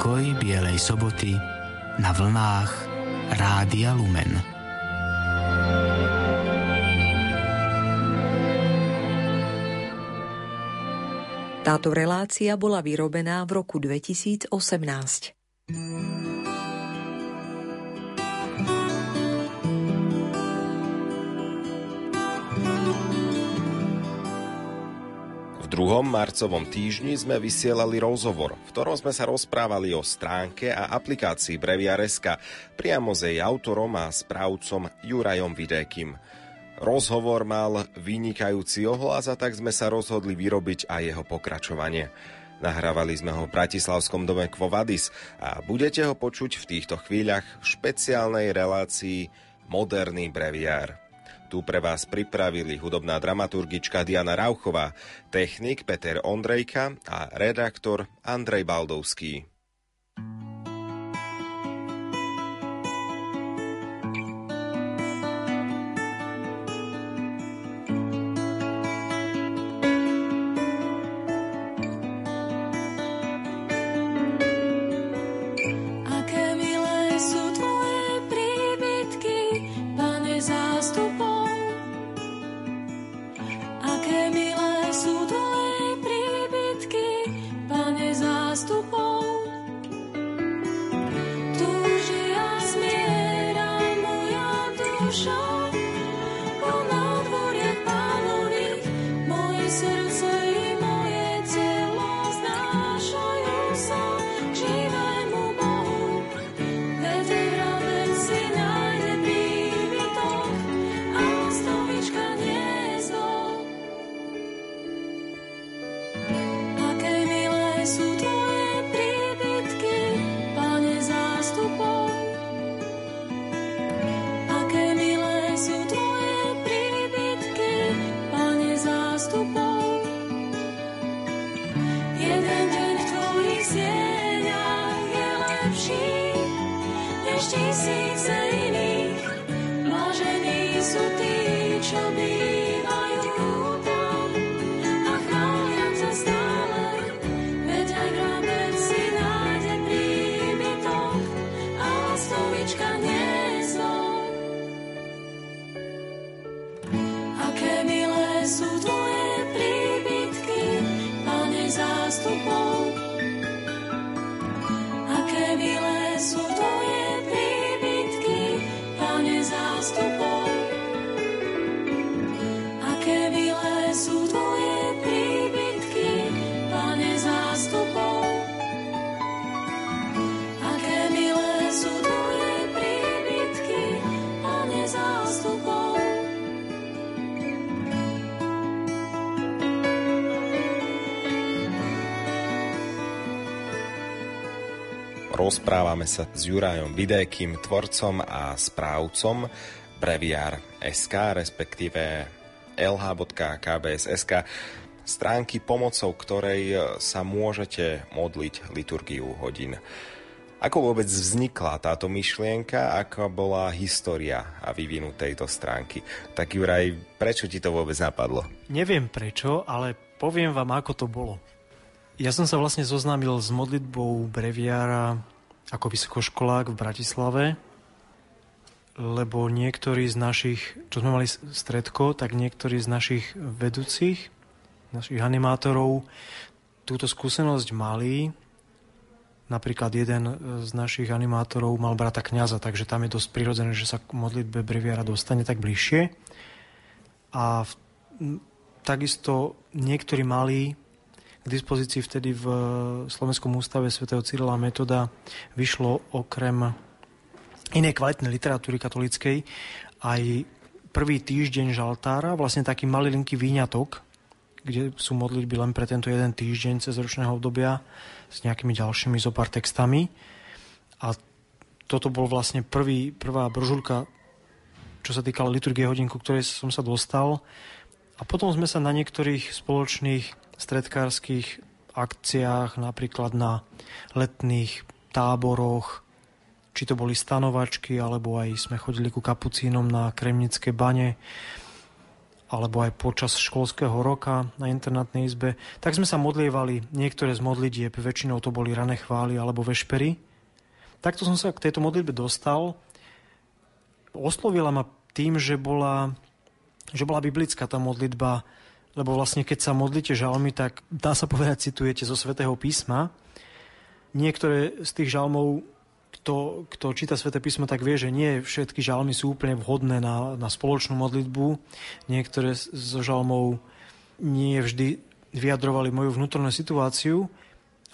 Pokoj Bielej soboty na vlnách Rádia Lumen. Táto relácia bola vyrobená v roku 2018. druhom marcovom týždni sme vysielali rozhovor, v ktorom sme sa rozprávali o stránke a aplikácii Breviareska priamo s jej autorom a správcom Jurajom Vidékim. Rozhovor mal vynikajúci ohlas a tak sme sa rozhodli vyrobiť aj jeho pokračovanie. Nahrávali sme ho v Bratislavskom dome Kvovadis a budete ho počuť v týchto chvíľach v špeciálnej relácii Moderný breviár. Tu pre vás pripravili hudobná dramaturgička Diana Rauchová, technik Peter Ondrejka a redaktor Andrej Baldovský. Rozprávame sa s Jurajom Vidékým, tvorcom a správcom Breviár SK, respektíve lh.kbs.sk, stránky pomocou ktorej sa môžete modliť liturgiu hodín. Ako vôbec vznikla táto myšlienka, aká bola história a vývinu tejto stránky? Tak Juraj, prečo ti to vôbec napadlo? Neviem prečo, ale poviem vám, ako to bolo. Ja som sa vlastne zoznámil s modlitbou breviára ako vysokoškolák v Bratislave, lebo niektorí z našich, čo sme mali stredko, tak niektorí z našich vedúcich, našich animátorov túto skúsenosť mali. Napríklad jeden z našich animátorov mal brata kňaza, takže tam je dosť prirodzené, že sa k modlitbe breviára dostane tak bližšie. A v, takisto niektorí mali k dispozícii vtedy v Slovenskom ústave svätého Cyrila Metoda vyšlo okrem inej kvalitnej literatúry katolíckej aj prvý týždeň žaltára, vlastne taký malý linky výňatok, kde sú modlitby len pre tento jeden týždeň cez ročného obdobia s nejakými ďalšími zopár textami. A toto bol vlastne prvý, prvá brožúrka, čo sa týkala liturgie hodinku, ktorej som sa dostal. A potom sme sa na niektorých spoločných stredkárskych akciách, napríklad na letných táboroch, či to boli stanovačky, alebo aj sme chodili ku kapucínom na Kremnické bane. alebo aj počas školského roka na internátnej izbe, tak sme sa modlievali niektoré z modlitieb, väčšinou to boli rané chvály alebo vešpery. Takto som sa k tejto modlitbe dostal. Oslovila ma tým, že bola, že bola biblická tá modlitba, lebo vlastne keď sa modlíte žalmy, tak dá sa povedať, citujete zo svätého písma. Niektoré z tých žalmov kto, kto číta Svete písmo, tak vie, že nie všetky žalmy sú úplne vhodné na, na spoločnú modlitbu. Niektoré zo žalmov nie vždy vyjadrovali moju vnútornú situáciu,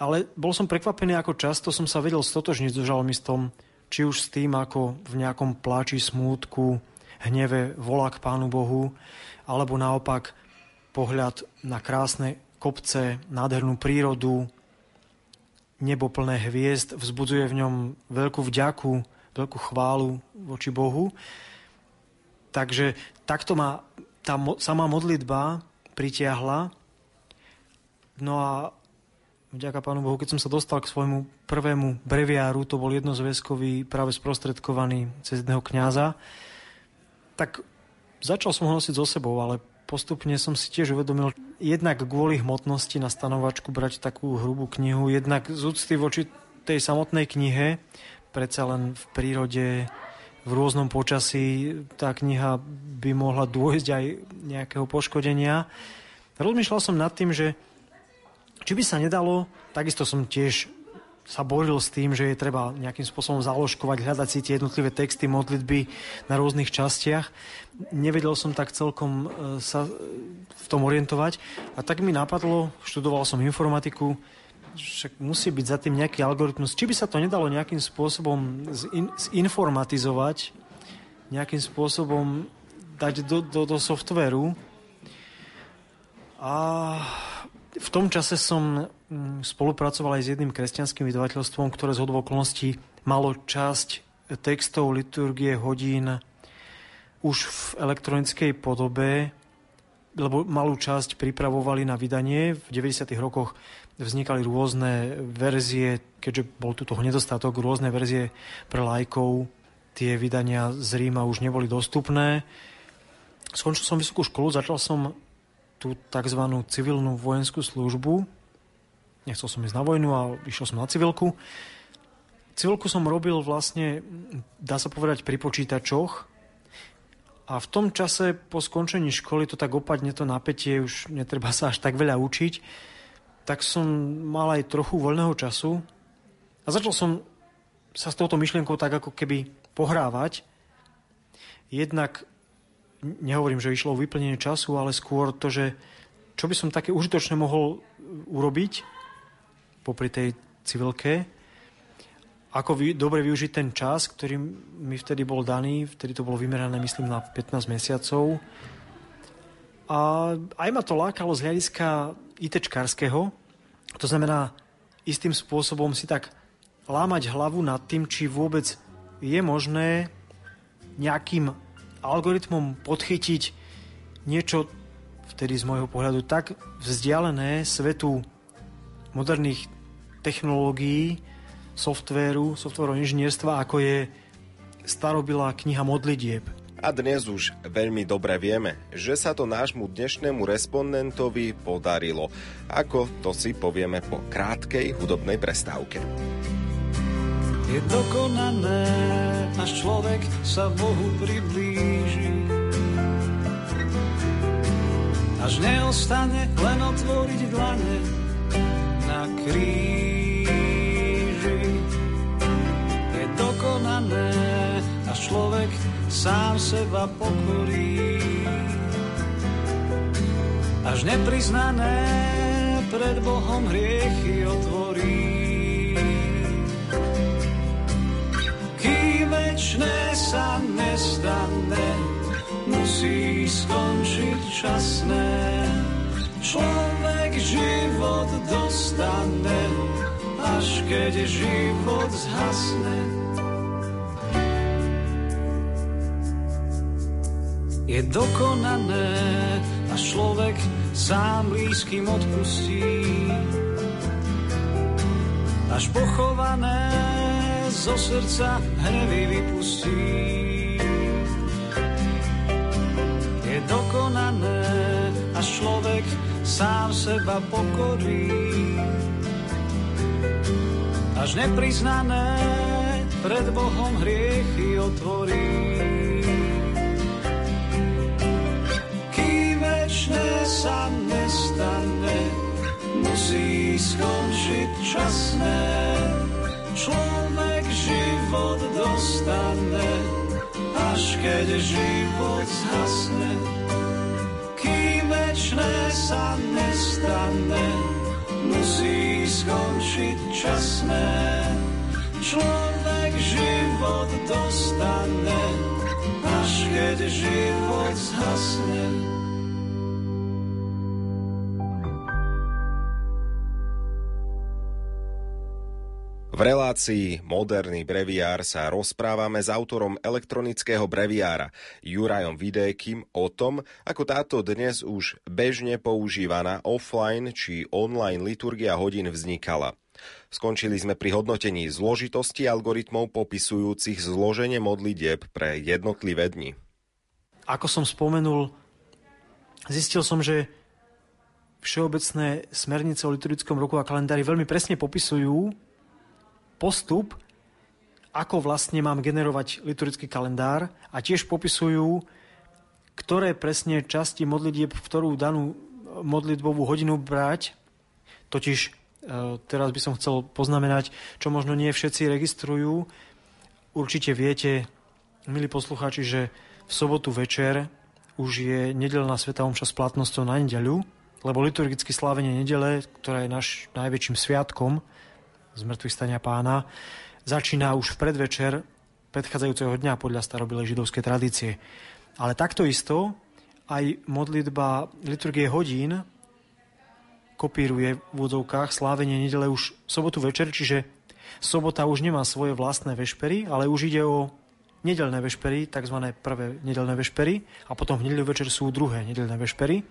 ale bol som prekvapený, ako často som sa vedel stotožniť so žalmistom, či už s tým, ako v nejakom pláči, smútku, hneve volá k Pánu Bohu, alebo naopak pohľad na krásne kopce, nádhernú prírodu, nebo plné hviezd, vzbudzuje v ňom veľkú vďaku, veľkú chválu voči Bohu. Takže takto ma tá mo- samá modlitba pritiahla. No a vďaka Pánu Bohu, keď som sa dostal k svojmu prvému breviáru, to bol jednozväzkový, práve sprostredkovaný cez jedného kňaza, tak začal som ho nosiť so sebou, ale postupne som si tiež uvedomil, jednak kvôli hmotnosti na stanovačku brať takú hrubú knihu, jednak z úcty voči tej samotnej knihe, predsa len v prírode, v rôznom počasí tá kniha by mohla dôjsť aj nejakého poškodenia. Rozmýšľal som nad tým, že či by sa nedalo, takisto som tiež sa boril s tým, že je treba nejakým spôsobom založkovať, hľadať si tie jednotlivé texty, modlitby na rôznych častiach. Nevedel som tak celkom e, sa v tom orientovať. A tak mi napadlo, študoval som informatiku, však musí byť za tým nejaký algoritmus. Či by sa to nedalo nejakým spôsobom zin, zinformatizovať, nejakým spôsobom dať do, do, do softveru. A v tom čase som mm, spolupracoval aj s jedným kresťanským vydavateľstvom, ktoré z okolností malo časť textov liturgie hodín už v elektronickej podobe, lebo malú časť pripravovali na vydanie. V 90. rokoch vznikali rôzne verzie, keďže bol tu toho nedostatok, rôzne verzie pre lajkov. Tie vydania z Ríma už neboli dostupné. Skončil som vysokú školu, začal som tú tzv. civilnú vojenskú službu. Nechcel som ísť na vojnu a išiel som na civilku. Civilku som robil vlastne, dá sa povedať, pri počítačoch. A v tom čase po skončení školy to tak opadne to napätie, už netreba sa až tak veľa učiť. Tak som mal aj trochu voľného času a začal som sa s touto myšlienkou tak ako keby pohrávať. Jednak nehovorím, že išlo o vyplnenie času, ale skôr to, že čo by som také užitočné mohol urobiť popri tej civilke, ako vy, dobre využiť ten čas, ktorý mi vtedy bol daný, vtedy to bolo vymerané, myslím, na 15 mesiacov. A aj ma to lákalo z hľadiska ITčkárskeho, to znamená istým spôsobom si tak lámať hlavu nad tým, či vôbec je možné nejakým algoritmom podchytiť niečo vtedy z môjho pohľadu tak vzdialené svetu moderných technológií, softvéru, softvéru inžinierstva, ako je starobilá kniha modlitieb. A dnes už veľmi dobre vieme, že sa to nášmu dnešnému respondentovi podarilo. Ako to si povieme po krátkej hudobnej prestávke je dokonané, až človek sa Bohu priblíži. Až neostane len otvoriť dlane na kríži. Je dokonané, až človek sám seba pokorí. Až nepriznané pred Bohom hriechy otvorí večné sa nestane, musí skončiť časné. Človek život dostane, až keď život zhasne. Je dokonané, a človek sám blízkym odpustí. Až pochované zo srdca hnevy vypustí. Je dokonané, človek sám seba pokorí. Až nepriznané pred Bohom hriechy otvorí. Kým večné sa nestane, musí skončiť časné. Človek život dostane, až keď život zhasne. Kým večné sa nestane, musí skončiť časné. Človek život dostane, až keď život zhasne. V relácii Moderný breviár sa rozprávame s autorom elektronického breviára Jurajom Vidékym o tom, ako táto dnes už bežne používaná offline či online liturgia hodín vznikala. Skončili sme pri hodnotení zložitosti algoritmov popisujúcich zloženie modlitieb pre jednotlivé dni. Ako som spomenul, zistil som, že všeobecné smernice o liturgickom roku a kalendári veľmi presne popisujú postup, ako vlastne mám generovať liturgický kalendár a tiež popisujú, ktoré presne časti modlitieb, v ktorú danú modlitbovú hodinu brať. Totiž e, teraz by som chcel poznamenať, čo možno nie všetci registrujú. Určite viete, milí poslucháči, že v sobotu večer už je nedelná sveta omša s platnosťou na nedeľu, lebo liturgicky slávenie nedele, ktorá je náš najväčším sviatkom, z mŕtvych stania pána, začína už v predvečer predchádzajúceho dňa podľa starobilej židovskej tradície. Ale takto isto aj modlitba liturgie hodín kopíruje v úvodzovkách slávenie nedele už sobotu večer, čiže sobota už nemá svoje vlastné vešpery, ale už ide o nedelné vešpery, tzv. prvé nedelné vešpery a potom v nedeľu večer sú druhé nedelné vešpery.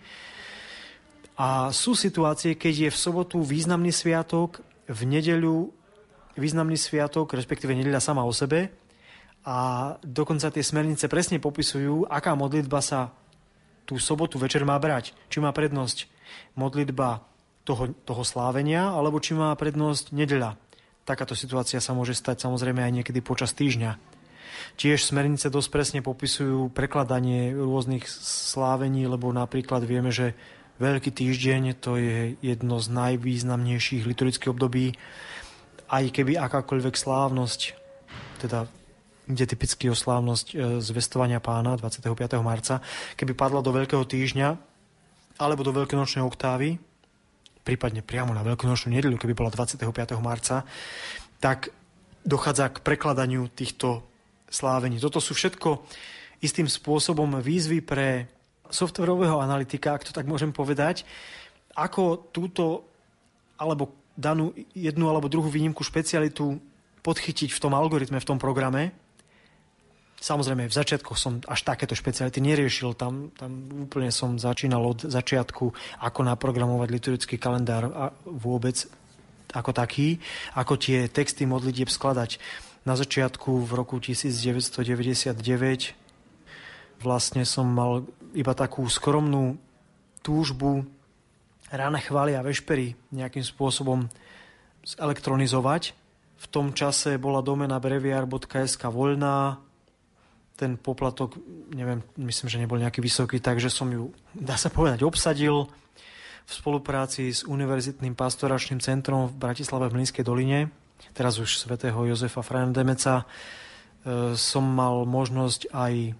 A sú situácie, keď je v sobotu významný sviatok v nedeľu významný sviatok, respektíve nedeľa sama o sebe a dokonca tie smernice presne popisujú, aká modlitba sa tú sobotu večer má brať. Či má prednosť modlitba toho, toho slávenia, alebo či má prednosť nedeľa. Takáto situácia sa môže stať samozrejme aj niekedy počas týždňa. Tiež smernice dosť presne popisujú prekladanie rôznych slávení, lebo napríklad vieme, že Veľký týždeň to je jedno z najvýznamnejších liturgických období, aj keby akákoľvek slávnosť, teda kde typicky o slávnosť e, zvestovania pána 25. marca, keby padla do Veľkého týždňa alebo do Veľkonočnej oktávy, prípadne priamo na Veľkonočnú nedelu, keby bola 25. marca, tak dochádza k prekladaniu týchto slávení. Toto sú všetko istým spôsobom výzvy pre softwarového analytika, ak to tak môžem povedať, ako túto alebo danú jednu alebo druhú výnimku špecialitu podchytiť v tom algoritme, v tom programe. Samozrejme, v začiatku som až takéto špeciality neriešil. Tam, tam úplne som začínal od začiatku, ako naprogramovať liturgický kalendár a vôbec ako taký, ako tie texty modlitieb skladať. Na začiatku v roku 1999 vlastne som mal iba takú skromnú túžbu ráne chvály a vešpery nejakým spôsobom elektronizovať. V tom čase bola domena breviar.sk voľná, ten poplatok, neviem, myslím, že nebol nejaký vysoký, takže som ju, dá sa povedať, obsadil v spolupráci s Univerzitným pastoračným centrom v Bratislave v Mlínskej doline, teraz už svätého Jozefa Demeca, e, som mal možnosť aj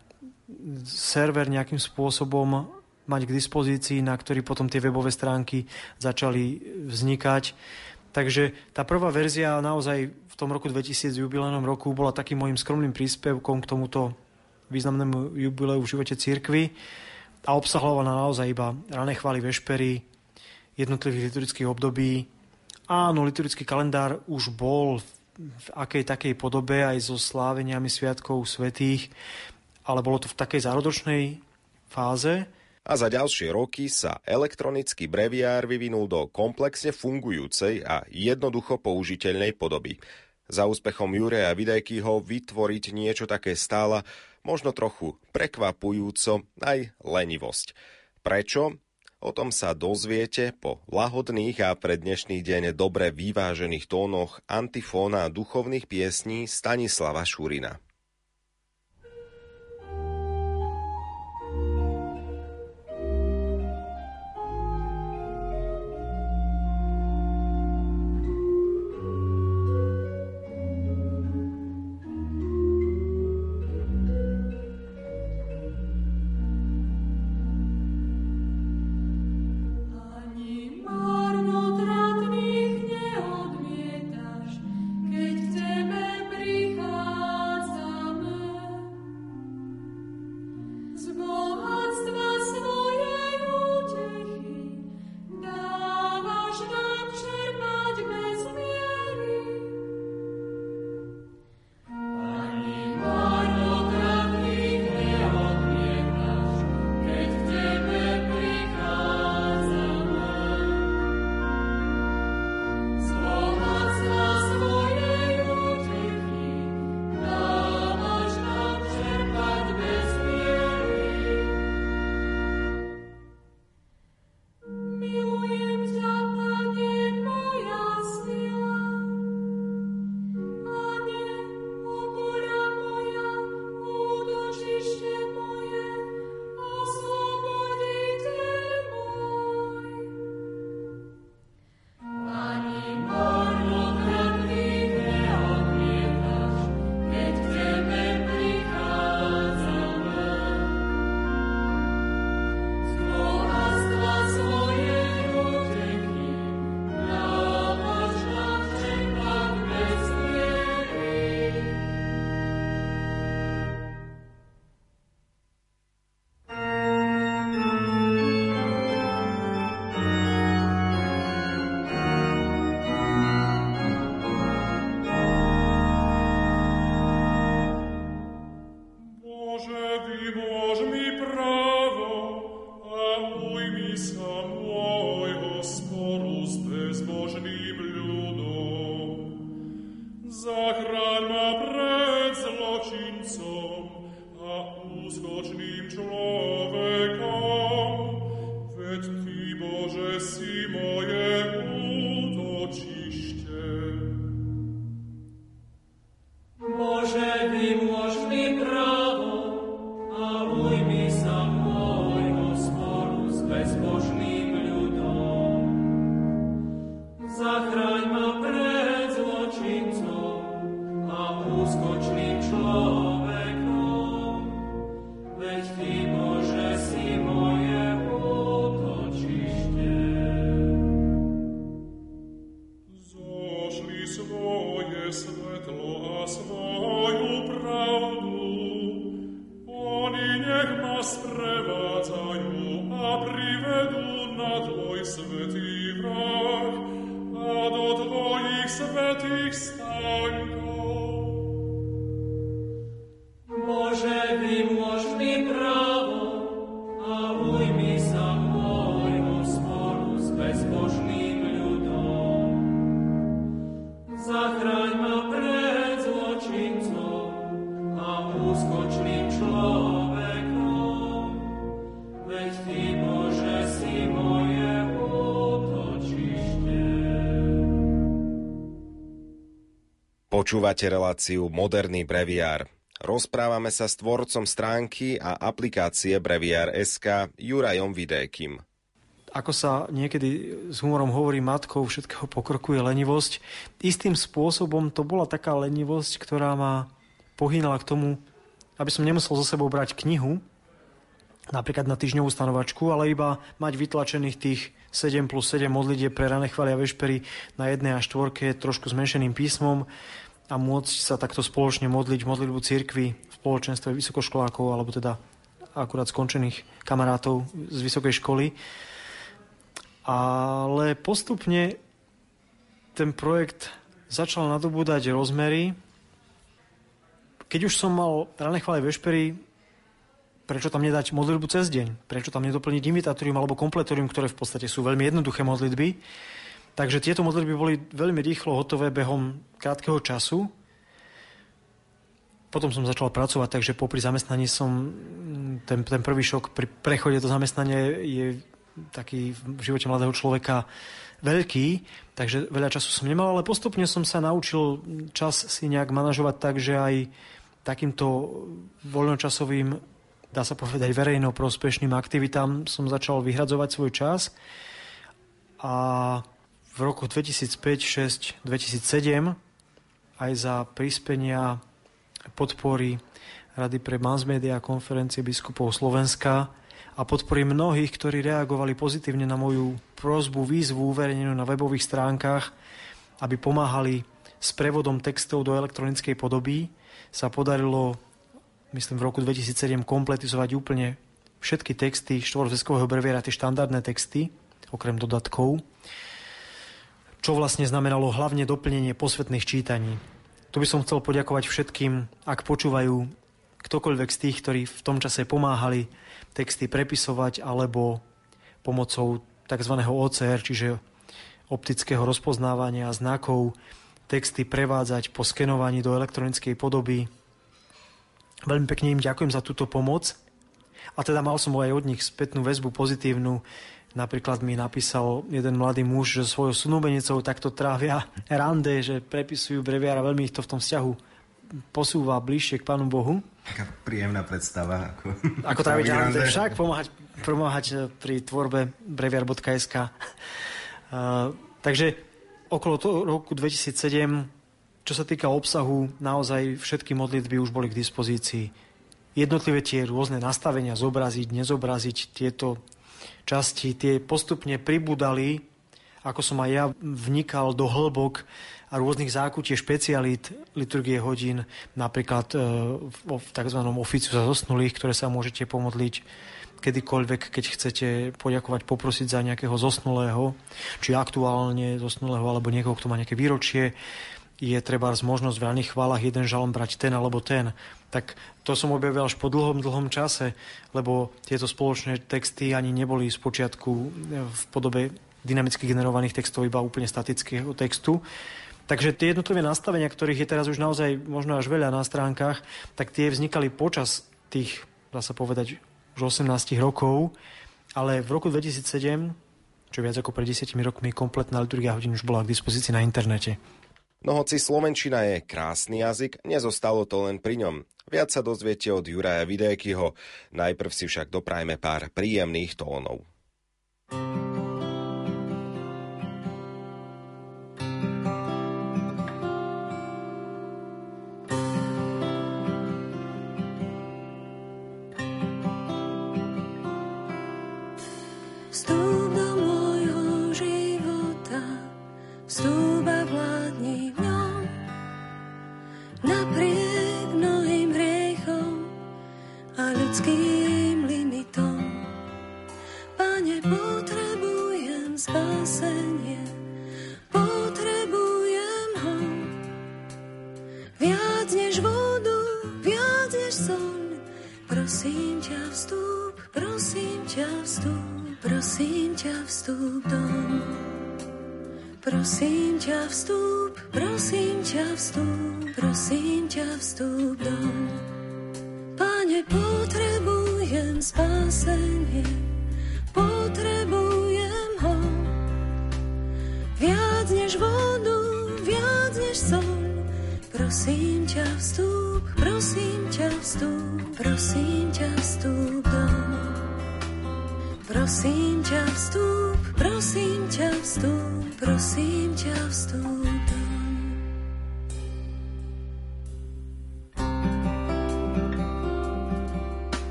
server nejakým spôsobom mať k dispozícii, na ktorý potom tie webové stránky začali vznikať. Takže tá prvá verzia naozaj v tom roku 2000 jubilejnom roku bola takým môjim skromným príspevkom k tomuto významnému jubileu v živote církvy a obsahovala naozaj iba rané chvály vešpery jednotlivých liturgických období. Áno, liturgický kalendár už bol v akej takej podobe aj so sláveniami sviatkov svetých, ale bolo to v takej zárodočnej fáze. A za ďalšie roky sa elektronický breviár vyvinul do komplexne fungujúcej a jednoducho použiteľnej podoby. Za úspechom Jureja Videjkyho vytvoriť niečo také stála možno trochu prekvapujúco aj lenivosť. Prečo? O tom sa dozviete po lahodných a pre dnešný deň dobre vyvážených tónoch antifóna duchovných piesní Stanislava Šurina. Počúvate reláciu Moderný breviár. Rozprávame sa s tvorcom stránky a aplikácie SK Jurajom Vidékim. Ako sa niekedy s humorom hovorí, matkou všetkého pokroku je lenivosť. Istým spôsobom to bola taká lenivosť, ktorá ma pohýnala k tomu, aby som nemusel zo sebou brať knihu, napríklad na týždňovú stanovačku, ale iba mať vytlačených tých 7 plus 7 modlitie pre rané chvály a vešpery na jednej a štvorke trošku zmenšeným písmom a môcť sa takto spoločne modliť v modlitbu cirkvi v spoločenstve vysokoškolákov alebo teda akurát skončených kamarátov z vysokej školy. Ale postupne ten projekt začal nadobúdať rozmery. Keď už som mal rané chvále vešpery, prečo tam nedať modlitbu cez deň? Prečo tam nedoplniť invitatorium alebo kompletorium, ktoré v podstate sú veľmi jednoduché modlitby? Takže tieto modlitby boli veľmi rýchlo hotové behom krátkeho času. Potom som začal pracovať, takže popri zamestnaní som, ten, ten prvý šok pri prechode do zamestnania je taký v živote mladého človeka veľký, takže veľa času som nemal, ale postupne som sa naučil čas si nejak manažovať tak, že aj takýmto voľnočasovým, dá sa povedať, verejno prospešným aktivitám som začal vyhradzovať svoj čas. A v roku 2005, 6, 2007 aj za prispenia podpory Rady pre media a konferencie biskupov Slovenska a podpory mnohých, ktorí reagovali pozitívne na moju prozbu, výzvu uverejnenú na webových stránkach, aby pomáhali s prevodom textov do elektronickej podoby, sa podarilo, myslím, v roku 2007 kompletizovať úplne všetky texty štvorveskového breviera, tie štandardné texty, okrem dodatkov, čo vlastne znamenalo hlavne doplnenie posvetných čítaní. Tu by som chcel poďakovať všetkým, ak počúvajú ktokoľvek z tých, ktorí v tom čase pomáhali texty prepisovať alebo pomocou tzv. OCR, čiže optického rozpoznávania znakov, texty prevádzať po skenovaní do elektronickej podoby. Veľmi pekne im ďakujem za túto pomoc. A teda mal som aj od nich spätnú väzbu pozitívnu. Napríklad mi napísal jeden mladý muž, že svojou snúbenicou takto trávia rande, že prepisujú breviára, veľmi ich to v tom vzťahu posúva bližšie k Pánu Bohu. Taká príjemná predstava. Ako, ako tráviť rande, však pomáhať, pomáhať eh, pri tvorbe breviar.sk. Uh, eh, takže okolo toho roku 2007, čo sa týka obsahu, naozaj všetky modlitby už boli k dispozícii. Jednotlivé tie rôzne nastavenia, zobraziť, nezobraziť tieto časti, tie postupne pribudali, ako som aj ja vnikal do hĺbok a rôznych zákutí špecialít liturgie hodín, napríklad e, v tzv. oficiu za zosnulých, ktoré sa môžete pomodliť kedykoľvek, keď chcete poďakovať, poprosiť za nejakého zosnulého, či aktuálne zosnulého, alebo niekoho, kto má nejaké výročie, je treba z možnosť v raných chválach jeden žalom brať ten alebo ten. Tak to som objavil až po dlhom, dlhom čase, lebo tieto spoločné texty ani neboli z počiatku v podobe dynamicky generovaných textov, iba úplne statického textu. Takže tie jednotlivé nastavenia, ktorých je teraz už naozaj možno až veľa na stránkach, tak tie vznikali počas tých, dá sa povedať, už 18 rokov, ale v roku 2007, čo viac ako pred 10 rokmi, kompletná liturgia hodín už bola k dispozícii na internete. No hoci Slovenčina je krásny jazyk, nezostalo to len pri ňom. Viac sa dozviete od Juraja Vidékyho, najprv si však doprajme pár príjemných tónov. thank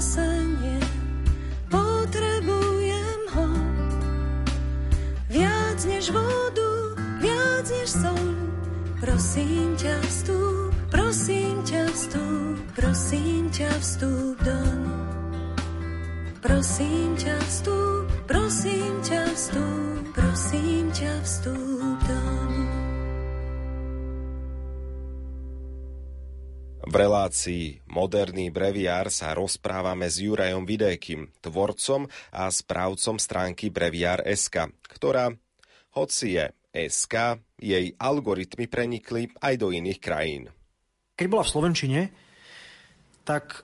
spasenie, potrebujem ho. Viac než vodu, viac než sol, prosím ťa vstúp, prosím ťa vstúp, prosím ťa vstúp doň. Prosím ťa vstúp, prosím ťa vstúp, prosím ťa vstúp doň. V relácii Moderný breviár sa rozprávame s Jurajom Vidékym, tvorcom a správcom stránky Breviár.sk, ktorá, hoci je SK, jej algoritmy prenikli aj do iných krajín. Keď bola v Slovenčine, tak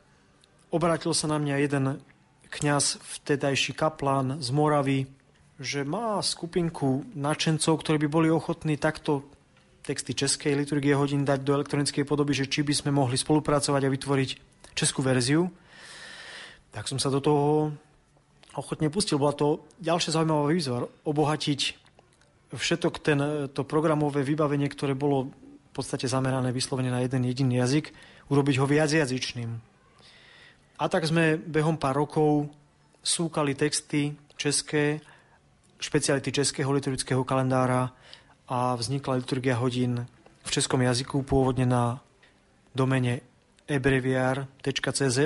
obrátil sa na mňa jeden kňaz, vtedajší kaplán z Moravy, že má skupinku načencov, ktorí by boli ochotní takto texty českej liturgie hodín dať do elektronickej podoby, že či by sme mohli spolupracovať a vytvoriť českú verziu. Tak som sa do toho ochotne pustil. Bola to ďalšia zaujímavá výzva, obohatiť všetok ten, to programové vybavenie, ktoré bolo v podstate zamerané vyslovene na jeden jediný jazyk, urobiť ho viacjazyčným. A tak sme behom pár rokov súkali texty české, špeciality českého liturgického kalendára, a vznikla liturgia hodín v českom jazyku pôvodne na domene ebreviar.cz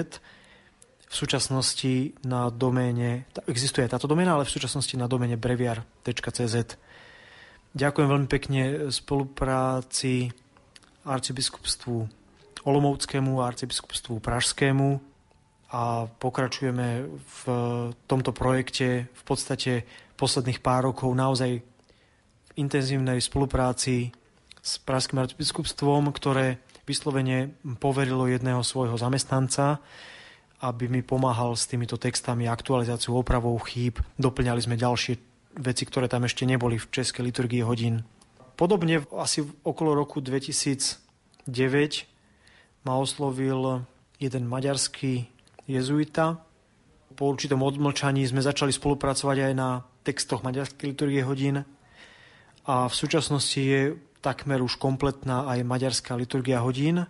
v súčasnosti na doméne, existuje táto doména, ale v súčasnosti na doméne breviar.cz. Ďakujem veľmi pekne spolupráci arcibiskupstvu Olomouckému a arcibiskupstvu Pražskému a pokračujeme v tomto projekte v podstate posledných pár rokov naozaj intenzívnej spolupráci s Pražským arcibiskupstvom, ktoré vyslovene poverilo jedného svojho zamestnanca, aby mi pomáhal s týmito textami, aktualizáciou, opravou chýb. Doplňali sme ďalšie veci, ktoré tam ešte neboli v Českej liturgii hodín. Podobne asi okolo roku 2009 ma oslovil jeden maďarský jezuita. Po určitom odmlčaní sme začali spolupracovať aj na textoch maďarskej liturgie hodín a v súčasnosti je takmer už kompletná aj maďarská liturgia hodín.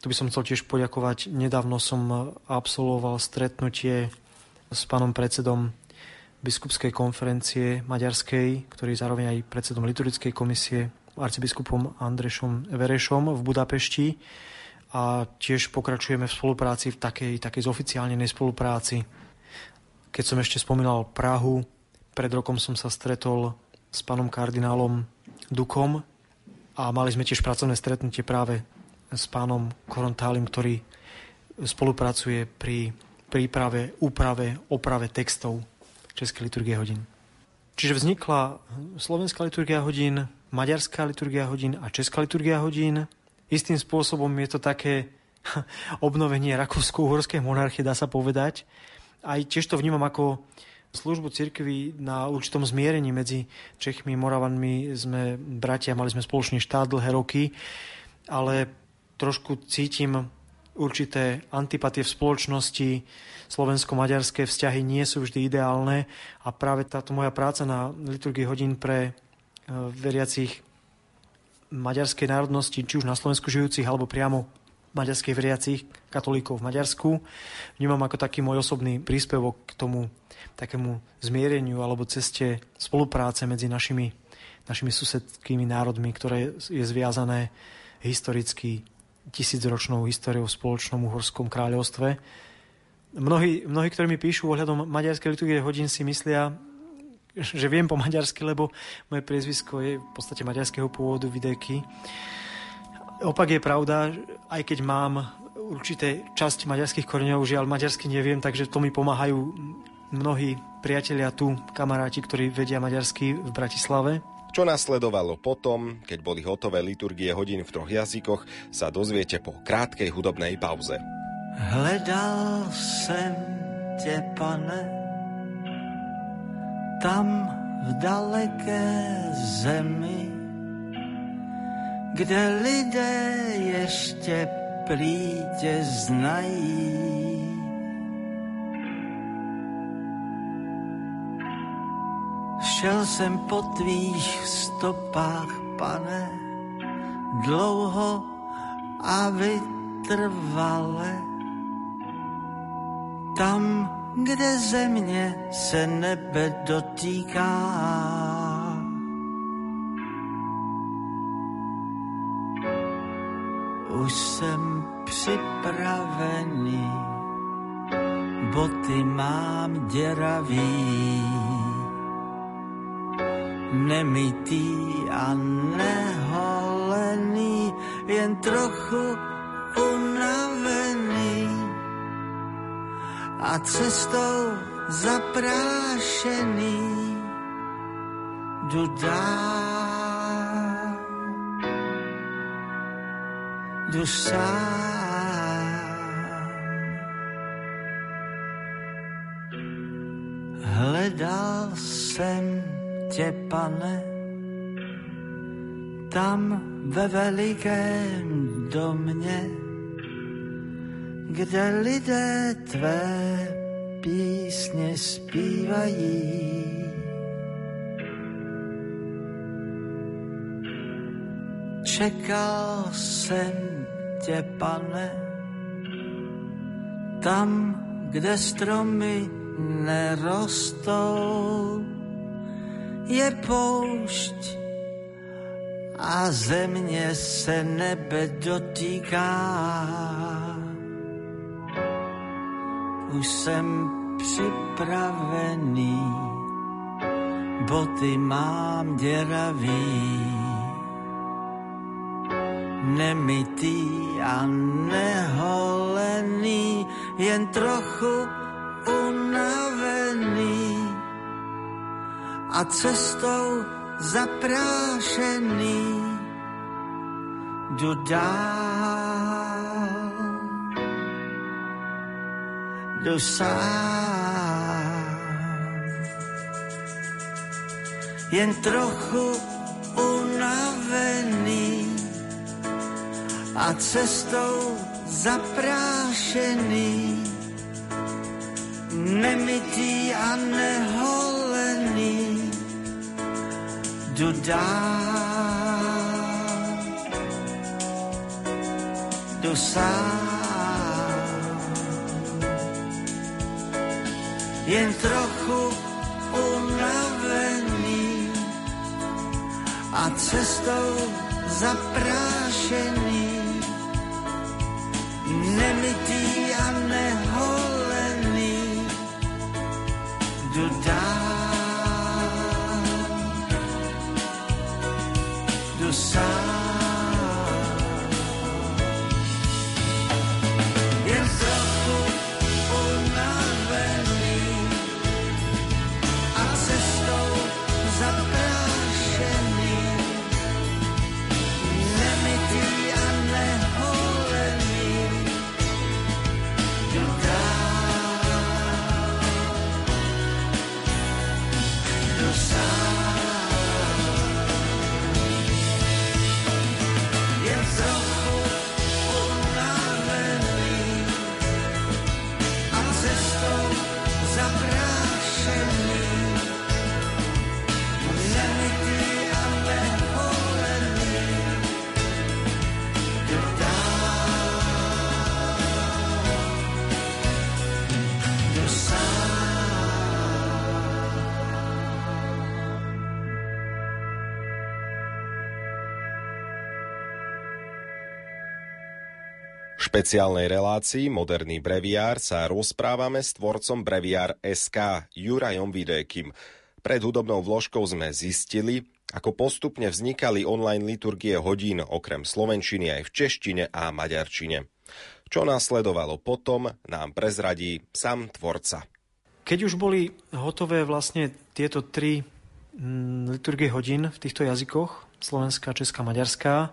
Tu by som chcel tiež poďakovať. Nedávno som absolvoval stretnutie s pánom predsedom biskupskej konferencie maďarskej, ktorý je zároveň aj predsedom liturgickej komisie, arcibiskupom Andrešom Verešom v Budapešti a tiež pokračujeme v spolupráci, v takej, takej zoficiálnenej spolupráci. Keď som ešte spomínal Prahu, pred rokom som sa stretol s pánom kardinálom Dukom a mali sme tiež pracovné stretnutie práve s pánom Korontálim, ktorý spolupracuje pri príprave, úprave, oprave textov Českej liturgie hodín. Čiže vznikla slovenská liturgia hodín, maďarská liturgia hodín a česká liturgia hodín. Istým spôsobom je to také obnovenie rakúsko-uhorskej monarchie, dá sa povedať. Aj tiež to vnímam ako službu cirkvi na určitom zmierení medzi Čechmi, Moravanmi. Sme bratia, mali sme spoločný štát dlhé roky, ale trošku cítim určité antipatie v spoločnosti. Slovensko-maďarské vzťahy nie sú vždy ideálne a práve táto moja práca na liturgii hodín pre e, veriacich maďarskej národnosti, či už na Slovensku žijúcich, alebo priamo maďarských veriacich katolíkov v Maďarsku, vnímam ako taký môj osobný príspevok k tomu takému zmiereniu alebo ceste spolupráce medzi našimi, našimi susedskými národmi, ktoré je zviazané historicky tisícročnou históriou v spoločnom uhorskom kráľovstve. Mnohí, mnohí, ktorí mi píšu ohľadom maďarskej liturgie hodín, si myslia, že viem po maďarsky, lebo moje priezvisko je v podstate maďarského pôvodu Videky. Opak je pravda, aj keď mám určité časť maďarských koreňov, žiaľ maďarsky neviem, takže to mi pomáhajú mnohí priatelia tu, kamaráti, ktorí vedia maďarsky v Bratislave. Čo nasledovalo potom, keď boli hotové liturgie hodín v troch jazykoch, sa dozviete po krátkej hudobnej pauze. Hledal jsem tě, pane, tam v daleké zemi, kde lidé ještě prý tě znají. Šel jsem po tvých stopách, pane, dlouho a vytrvale. Tam, kde země se nebe dotýká. Už jsem připravený, boty mám děravý nemitý a neholený, jen trochu unavený a cestou zaprášený jdu jdu. Hledal jsem tě, pane, tam ve velikém domě, kde lidé tvé písně zpívají. Čekal jsem tě, pane, tam, kde stromy nerostou, je poušť a země se nebe dotýká. Už jsem připravený, boty mám děravý, nemitý a neholený, jen trochu unavený a cestou zaprášený. Jdu dál. Jen trochu unavený a cestou zaprášený, nemitý a neholený, dál, jdu sám. Jen trochu unavený a cestou zaprášený, nemitý špeciálnej relácii Moderný breviár sa rozprávame s tvorcom breviár SK Jurajom Videkim. Pred hudobnou vložkou sme zistili, ako postupne vznikali online liturgie hodín okrem slovenčiny aj v češtine a maďarčine. Čo následovalo potom, nám prezradí sám tvorca. Keď už boli hotové vlastne tieto tri mm, liturgie hodín v týchto jazykoch, slovenská, česká, maďarská,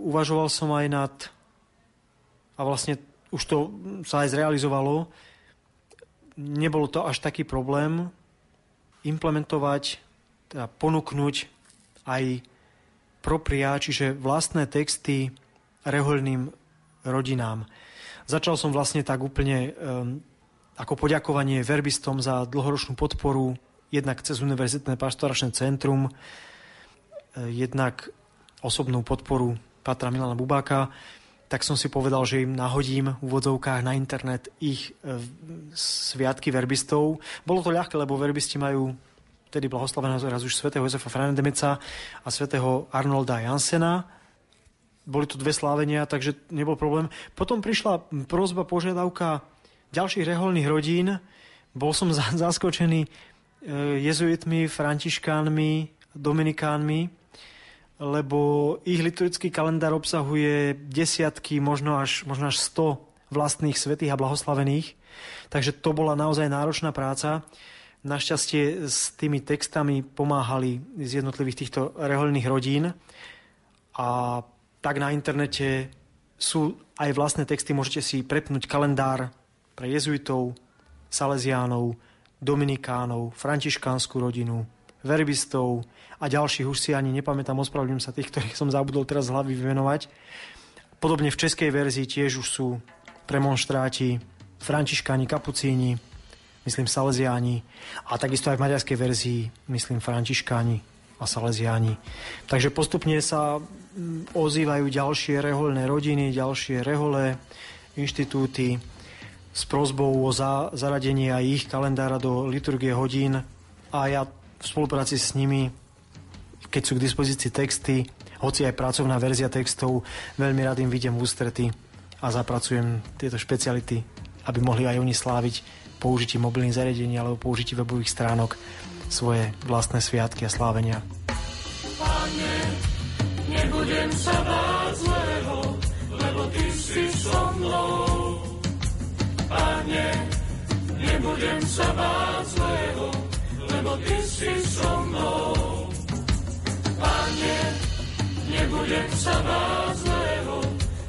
uvažoval som aj nad, a vlastne už to sa aj zrealizovalo, nebolo to až taký problém implementovať, teda ponúknuť aj propria, čiže vlastné texty rehoľným rodinám. Začal som vlastne tak úplne um, ako poďakovanie verbistom za dlhoročnú podporu, jednak cez Univerzitné pastoračné centrum, eh, jednak osobnú podporu Patra Milana Bubáka, tak som si povedal, že im nahodím v úvodzovkách na internet ich eh, sviatky verbistov. Bolo to ľahké, lebo verbisti majú tedy blahoslaveného raz už svätého Jozefa Franedemeca a svätého Arnolda Jansena. boli tu dve slávenia, takže nebol problém. Potom prišla prozba, požiadavka ďalších reholných rodín. Bol som zaskočený e, jezuitmi, františkánmi, dominikánmi, lebo ich liturgický kalendár obsahuje desiatky, možno až, možno až 100 vlastných svetých a blahoslavených. Takže to bola naozaj náročná práca. Našťastie s tými textami pomáhali z jednotlivých týchto reholných rodín a tak na internete sú aj vlastné texty, môžete si prepnúť kalendár pre jezuitov, salesiánov, dominikánov, františkánsku rodinu, verbistov a ďalších, už si ani nepamätám, ospravedlňujem sa tých, ktorých som zabudol teraz z hlavy vymenovať. Podobne v českej verzii tiež už sú premonštráti, františkáni, kapucíni, myslím salesiáni a takisto aj v maďarskej verzii, myslím františkáni a salesiáni. Takže postupne sa mm, ozývajú ďalšie reholné rodiny, ďalšie rehole, inštitúty s prozbou o za, zaradenie aj ich kalendára do liturgie hodín a ja v spolupráci s nimi, keď sú k dispozícii texty, hoci aj pracovná verzia textov, veľmi rád im vidím v ústrety a zapracujem tieto špeciality, aby mohli aj oni sláviť použití mobilných zariadení alebo použití webových stránok svoje vlastné sviatky a slávenia. Pane, nebudem sa báť zlého, lebo Ty si so mnou. Pane, nebudem sa báť zlého, lebo Ty si so mnou. Pane, nebudem sa báť zlého,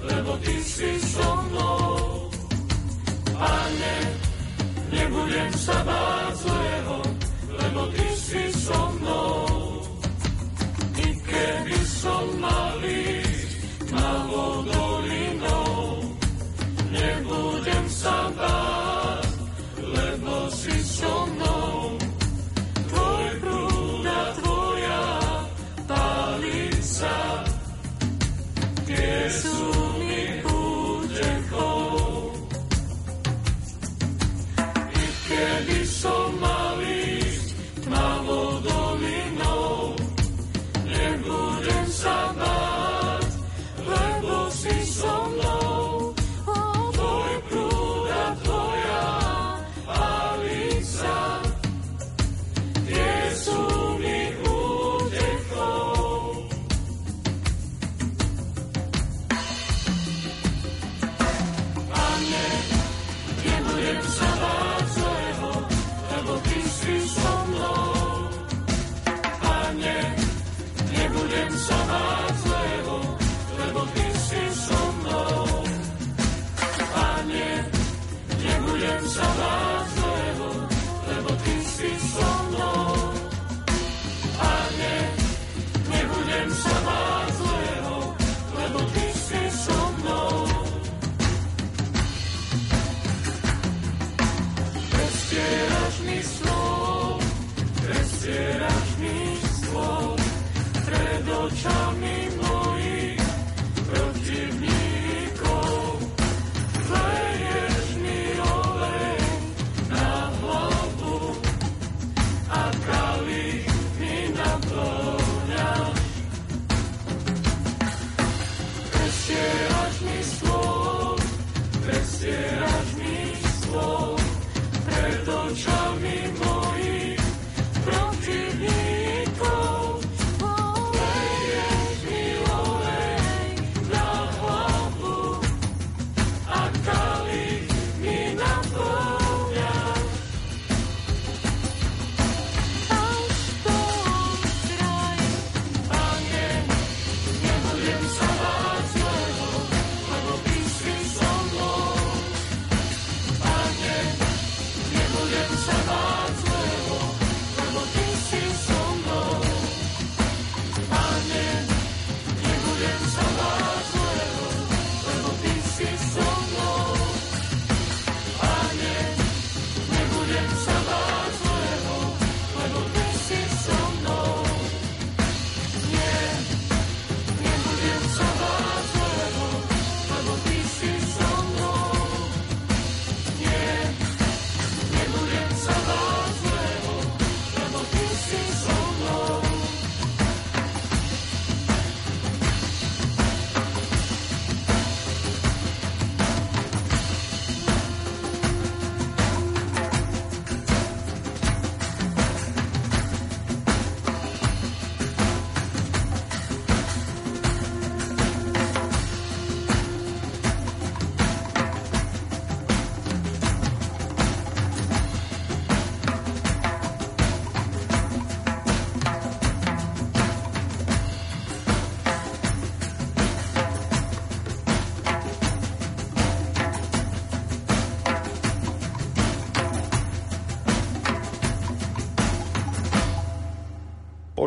lebo Ty si so mnou. Pane, nebudem sa báť zlého, lebo Ty si so mnou. I keby som mal ísť tmavou dolinou, nebudem sa báť, tie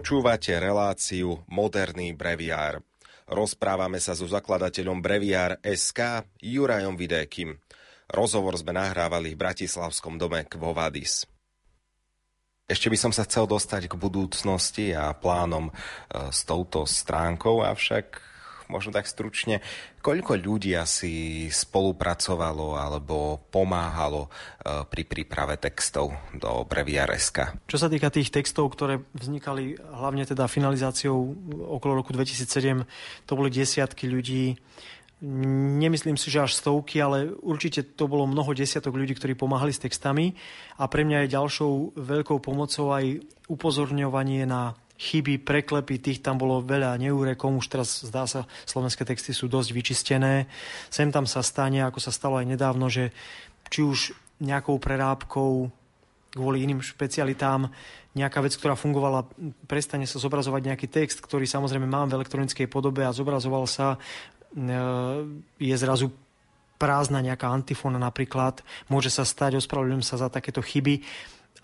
Počúvate reláciu Moderný breviár. Rozprávame sa so zakladateľom breviár SK Jurajom Vidékim. Rozhovor sme nahrávali v Bratislavskom dome Kvovadis. Ešte by som sa chcel dostať k budúcnosti a plánom e, s touto stránkou, avšak možno tak stručne, koľko ľudí asi spolupracovalo alebo pomáhalo e, pri príprave textov do Breviareska? Čo sa týka tých textov, ktoré vznikali hlavne teda finalizáciou okolo roku 2007, to boli desiatky ľudí, Nemyslím si, že až stovky, ale určite to bolo mnoho desiatok ľudí, ktorí pomáhali s textami a pre mňa je ďalšou veľkou pomocou aj upozorňovanie na chyby, preklepy, tých tam bolo veľa neúrekom, už teraz zdá sa, slovenské texty sú dosť vyčistené. Sem tam sa stane, ako sa stalo aj nedávno, že či už nejakou prerábkou kvôli iným špecialitám nejaká vec, ktorá fungovala, prestane sa zobrazovať nejaký text, ktorý samozrejme mám v elektronickej podobe a zobrazoval sa, e, je zrazu prázdna nejaká antifóna napríklad. Môže sa stať, ospravedlňujem sa za takéto chyby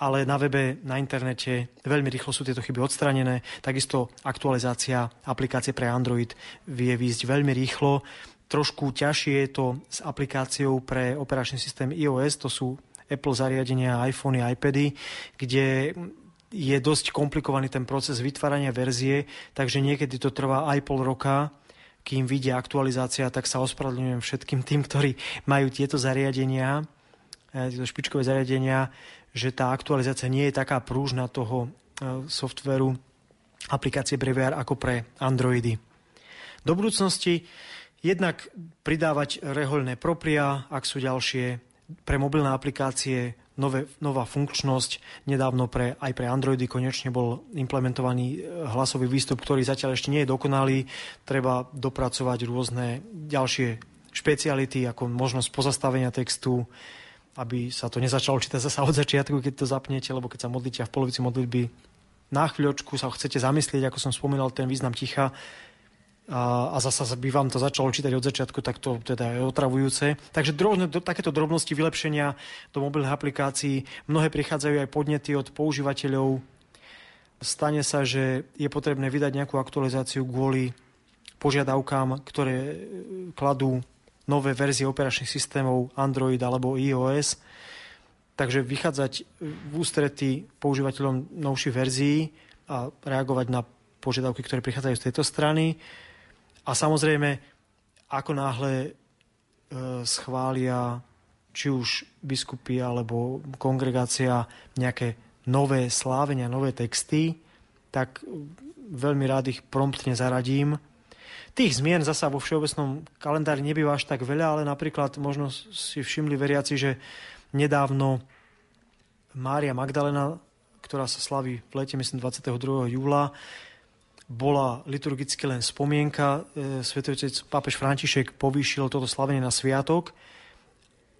ale na webe, na internete veľmi rýchlo sú tieto chyby odstranené. Takisto aktualizácia aplikácie pre Android vie výjsť veľmi rýchlo. Trošku ťažšie je to s aplikáciou pre operačný systém iOS, to sú Apple zariadenia, iPhony, iPady, kde je dosť komplikovaný ten proces vytvárania verzie, takže niekedy to trvá aj pol roka, kým vyjde aktualizácia, tak sa ospravedlňujem všetkým tým, ktorí majú tieto zariadenia, eh, tieto špičkové zariadenia, že tá aktualizácia nie je taká prúžna toho e, softveru aplikácie Breviar ako pre Androidy. Do budúcnosti jednak pridávať rehoľné propria, ak sú ďalšie pre mobilné aplikácie nové, nová funkčnosť. Nedávno pre, aj pre Androidy konečne bol implementovaný e, hlasový výstup, ktorý zatiaľ ešte nie je dokonalý. Treba dopracovať rôzne ďalšie špeciality, ako možnosť pozastavenia textu, aby sa to nezačalo čítať zase od začiatku, keď to zapnete, lebo keď sa modlíte a v polovici modlitby na chvíľočku sa chcete zamyslieť, ako som spomínal, ten význam ticha a, a zasa by vám to začalo čítať od začiatku, tak to teda je otravujúce. Takže drobné, do, takéto drobnosti vylepšenia do mobilných aplikácií, mnohé prichádzajú aj podnety od používateľov. Stane sa, že je potrebné vydať nejakú aktualizáciu kvôli požiadavkám, ktoré kladú nové verzie operačných systémov Android alebo iOS. Takže vychádzať v ústretí používateľom novších verzií a reagovať na požiadavky, ktoré prichádzajú z tejto strany. A samozrejme, ako náhle e, schvália či už biskupy alebo kongregácia nejaké nové slávenia, nové texty, tak veľmi rád ich promptne zaradím Tých zmien zasa vo všeobecnom kalendári nebýva až tak veľa, ale napríklad možno si všimli veriaci, že nedávno Mária Magdalena, ktorá sa slaví v lete, myslím 22. júla, bola liturgicky len spomienka. E, Svetý pápež František povýšil toto slavenie na sviatok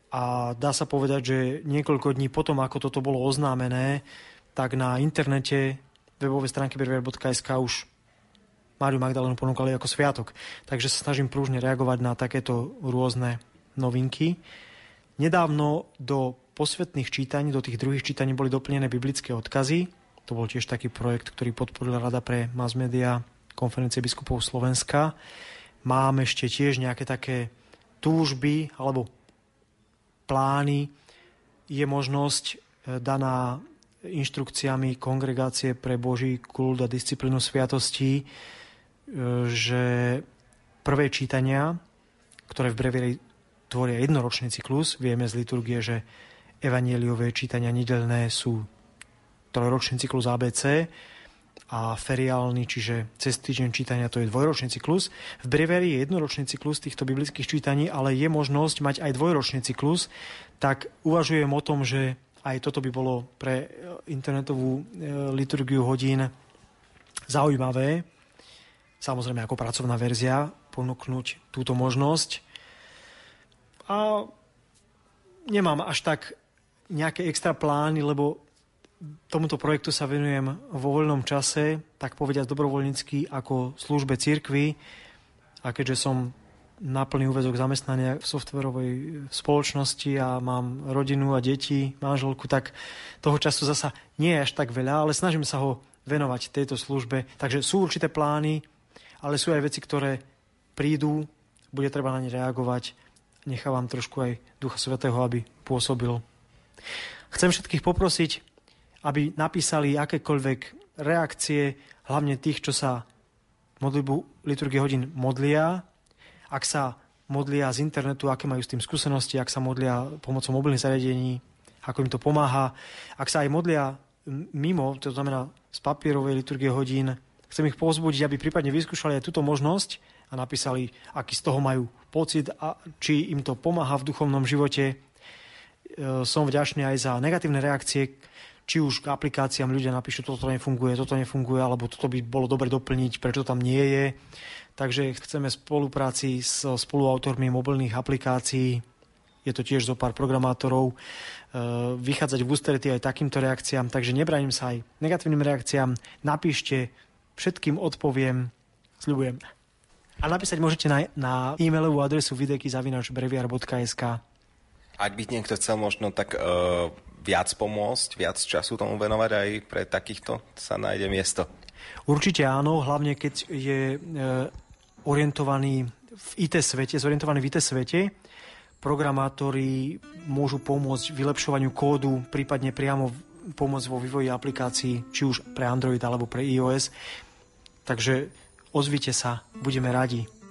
a dá sa povedať, že niekoľko dní potom, ako toto bolo oznámené, tak na internete webovej stránky berver.sk už Máriu Magdalénu ponúkali ako sviatok. Takže sa snažím prúžne reagovať na takéto rôzne novinky. Nedávno do posvetných čítaní, do tých druhých čítaní boli doplnené biblické odkazy. To bol tiež taký projekt, ktorý podporila Rada pre mass media konferencie biskupov Slovenska. Mám ešte tiež nejaké také túžby alebo plány. Je možnosť e, daná inštrukciami kongregácie pre Boží kult a disciplínu sviatostí že prvé čítania, ktoré v brevieri tvoria jednoročný cyklus, vieme z liturgie, že evanieliové čítania nedelné sú trojročný cyklus ABC a feriálny, čiže cez týždeň čítania to je dvojročný cyklus. V brevieri je jednoročný cyklus týchto biblických čítaní, ale je možnosť mať aj dvojročný cyklus, tak uvažujem o tom, že aj toto by bolo pre internetovú e, liturgiu hodín zaujímavé, samozrejme ako pracovná verzia, ponúknuť túto možnosť. A nemám až tak nejaké extra plány, lebo tomuto projektu sa venujem vo voľnom čase, tak povediať dobrovoľnícky ako službe cirkvi. A keďže som na plný úvezok zamestnania v softverovej spoločnosti a mám rodinu a deti, manželku, tak toho času zasa nie je až tak veľa, ale snažím sa ho venovať tejto službe. Takže sú určité plány, ale sú aj veci, ktoré prídu, bude treba na ne reagovať. Nechávam trošku aj Ducha Svetého, aby pôsobil. Chcem všetkých poprosiť, aby napísali akékoľvek reakcie, hlavne tých, čo sa modlibu liturgie hodín modlia. Ak sa modlia z internetu, aké majú s tým skúsenosti, ak sa modlia pomocou mobilných zariadení, ako im to pomáha. Ak sa aj modlia mimo, to znamená z papierovej liturgie hodín, chcem ich povzbudiť, aby prípadne vyskúšali aj túto možnosť a napísali, aký z toho majú pocit a či im to pomáha v duchovnom živote. E, som vďačný aj za negatívne reakcie, či už k aplikáciám ľudia napíšu, toto nefunguje, toto nefunguje, alebo toto by bolo dobre doplniť, prečo tam nie je. Takže chceme spolupráci s spoluautormi mobilných aplikácií, je to tiež zo pár programátorov, e, vychádzať v ústrety aj takýmto reakciám, takže nebraním sa aj negatívnym reakciám. Napíšte, všetkým odpoviem, sľubujem. A napísať môžete na, na e-mailovú adresu videky.breviar.sk Ak by niekto chcel možno tak uh, viac pomôcť, viac času tomu venovať aj pre takýchto, sa nájde miesto. Určite áno, hlavne keď je e, orientovaný v IT svete, zorientovaný v IT svete, programátori môžu pomôcť vylepšovaniu kódu, prípadne priamo pomôcť vo vývoji aplikácií, či už pre Android alebo pre iOS. Takže ozvite sa, budeme radi.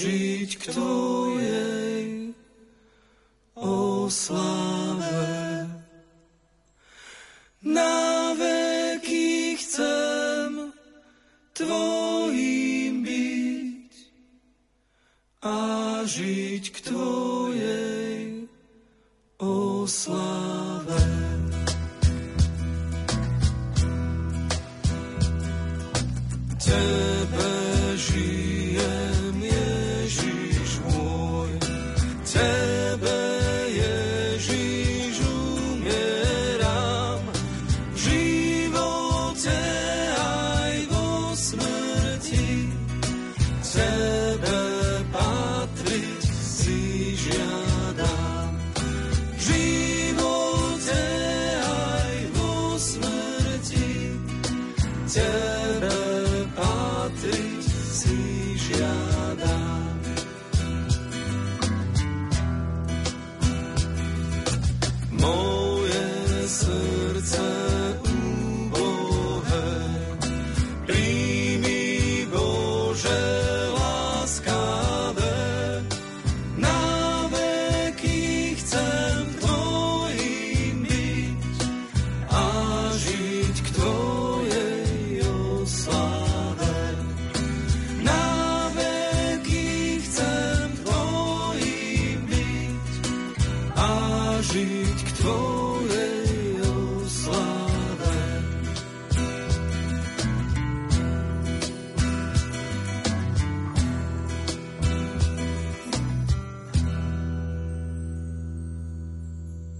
Žiť k Tvojej oslave.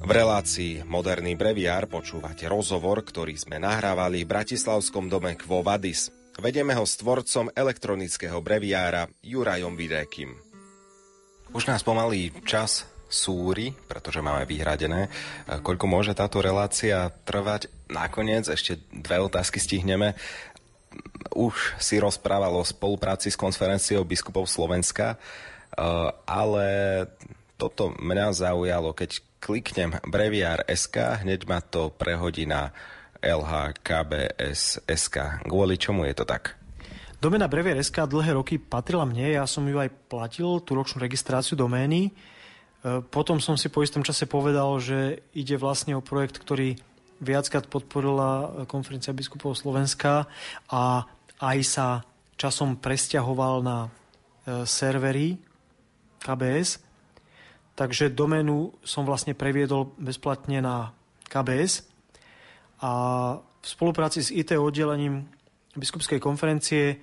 V relácii Moderný breviár počúvate rozhovor, ktorý sme nahrávali v Bratislavskom dome Quo Vadis. Vedeme ho s tvorcom elektronického breviára Jurajom Vidékim. Už nás pomalý čas súri, pretože máme vyhradené. Koľko môže táto relácia trvať? Nakoniec ešte dve otázky stihneme. Už si rozprával o spolupráci s konferenciou biskupov Slovenska, ale toto mňa zaujalo, keď kliknem breviár SK, hneď ma to prehodí na LHKBS SK. Kvôli čomu je to tak? Domena Brevier SK dlhé roky patrila mne, ja som ju aj platil, tú ročnú registráciu domény. E, potom som si po istom čase povedal, že ide vlastne o projekt, ktorý viackrát podporila konferencia biskupov Slovenska a aj sa časom presťahoval na e, servery KBS Takže doménu som vlastne previedol bezplatne na KBS a v spolupráci s IT oddelením biskupskej konferencie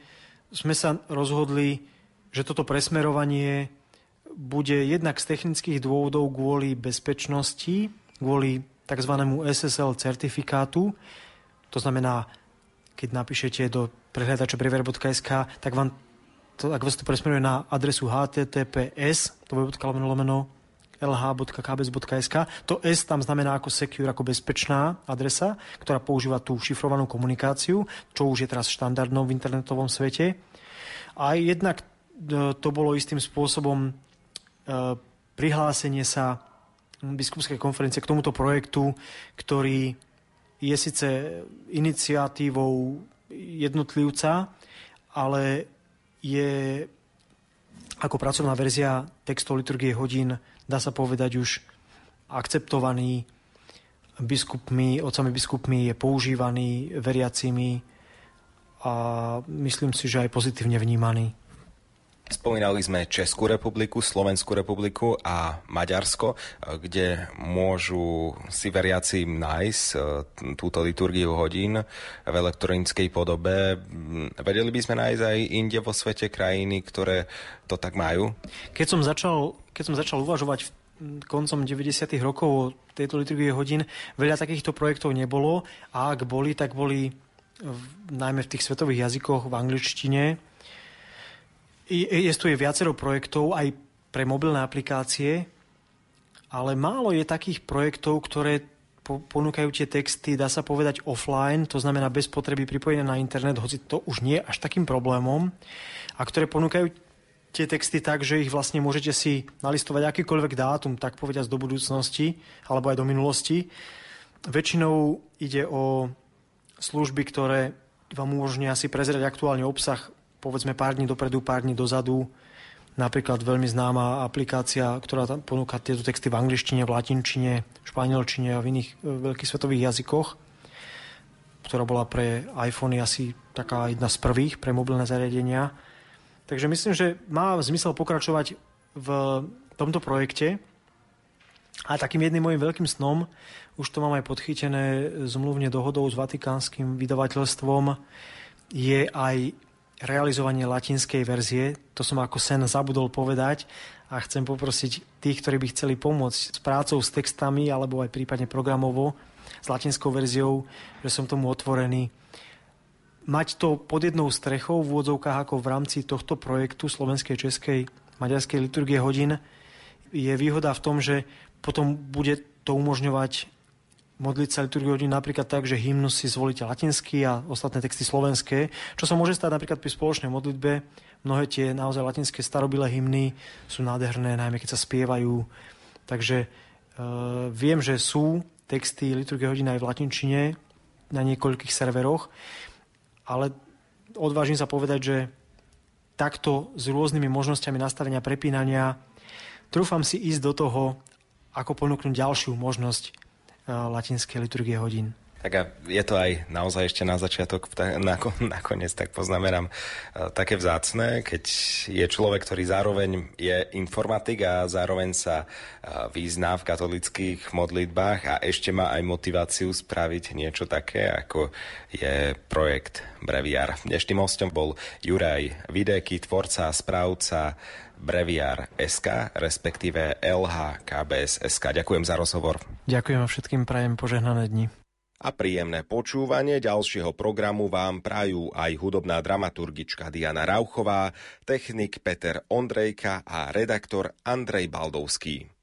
sme sa rozhodli, že toto presmerovanie bude jednak z technických dôvodov kvôli bezpečnosti, kvôli tzv. SSL certifikátu. To znamená, keď napíšete do prehľadača brevier.sk, tak vám to, ak vás to presmeruje na adresu https, to bude lomeno lh.kbs.sk. To S tam znamená ako secure, ako bezpečná adresa, ktorá používa tú šifrovanú komunikáciu, čo už je teraz štandardnou v internetovom svete. A jednak e, to bolo istým spôsobom e, prihlásenie sa biskupskej konferencie k tomuto projektu, ktorý je síce iniciatívou jednotlivca, ale je ako pracovná verzia textov liturgie hodín dá sa povedať, už akceptovaný biskupmi, otcami biskupmi, je používaný veriacimi a myslím si, že aj pozitívne vnímaný. Spomínali sme Českú republiku, Slovenskú republiku a Maďarsko, kde môžu si veriaci nájsť e, túto liturgiu hodín v elektronickej podobe. Vedeli by sme nájsť aj inde vo svete krajiny, ktoré to tak majú? Keď som začal, keď som začal uvažovať koncom 90. rokov o tejto liturgie hodín, veľa takýchto projektov nebolo a ak boli, tak boli v, najmä v tých svetových jazykoch, v angličtine, Jestuje viacero projektov aj pre mobilné aplikácie, ale málo je takých projektov, ktoré ponúkajú tie texty, dá sa povedať offline, to znamená bez potreby pripojené na internet, hoci to už nie je až takým problémom, a ktoré ponúkajú tie texty tak, že ich vlastne môžete si nalistovať akýkoľvek dátum, tak povediať do budúcnosti, alebo aj do minulosti. Väčšinou ide o služby, ktoré vám umožnia si prezrieť aktuálne obsah povedzme pár dní dopredu, pár dní dozadu. Napríklad veľmi známa aplikácia, ktorá tam ponúka tieto texty v angličtine, v latinčine, španielčine a v iných e, veľkých svetových jazykoch, ktorá bola pre iPhony asi taká jedna z prvých pre mobilné zariadenia. Takže myslím, že má zmysel pokračovať v tomto projekte. A takým jedným môjim veľkým snom, už to mám aj podchytené zmluvne dohodou s vatikánskym vydavateľstvom, je aj realizovanie latinskej verzie. To som ako sen zabudol povedať a chcem poprosiť tých, ktorí by chceli pomôcť s prácou s textami alebo aj prípadne programovo s latinskou verziou, že som tomu otvorený. Mať to pod jednou strechou v úvodzovkách ako v rámci tohto projektu Slovenskej, Českej, Maďarskej liturgie hodín je výhoda v tom, že potom bude to umožňovať modliť sa liturgiu napríklad tak, že hymnus si zvolíte latinský a ostatné texty slovenské, čo sa môže stať napríklad pri spoločnej modlitbe. Mnohé tie naozaj latinské starobilé hymny sú nádherné, najmä keď sa spievajú. Takže e, viem, že sú texty liturgie hodín aj v latinčine na niekoľkých serveroch, ale odvážim sa povedať, že takto s rôznymi možnosťami nastavenia prepínania trúfam si ísť do toho, ako ponúknuť ďalšiu možnosť latinskej liturgie hodín. Tak a je to aj naozaj ešte na začiatok, nakoniec tak poznamenám, e, také vzácne, keď je človek, ktorý zároveň je informatik a zároveň sa e, význá v katolických modlitbách a ešte má aj motiváciu spraviť niečo také, ako je projekt Breviar. Dnešným hostom bol Juraj Videky, tvorca, správca Breviar SK, respektíve LHKBS SK. Ďakujem za rozhovor. Ďakujem všetkým, prajem požehnané dni a príjemné počúvanie ďalšieho programu vám prajú aj hudobná dramaturgička Diana Rauchová, technik Peter Ondrejka a redaktor Andrej Baldovský.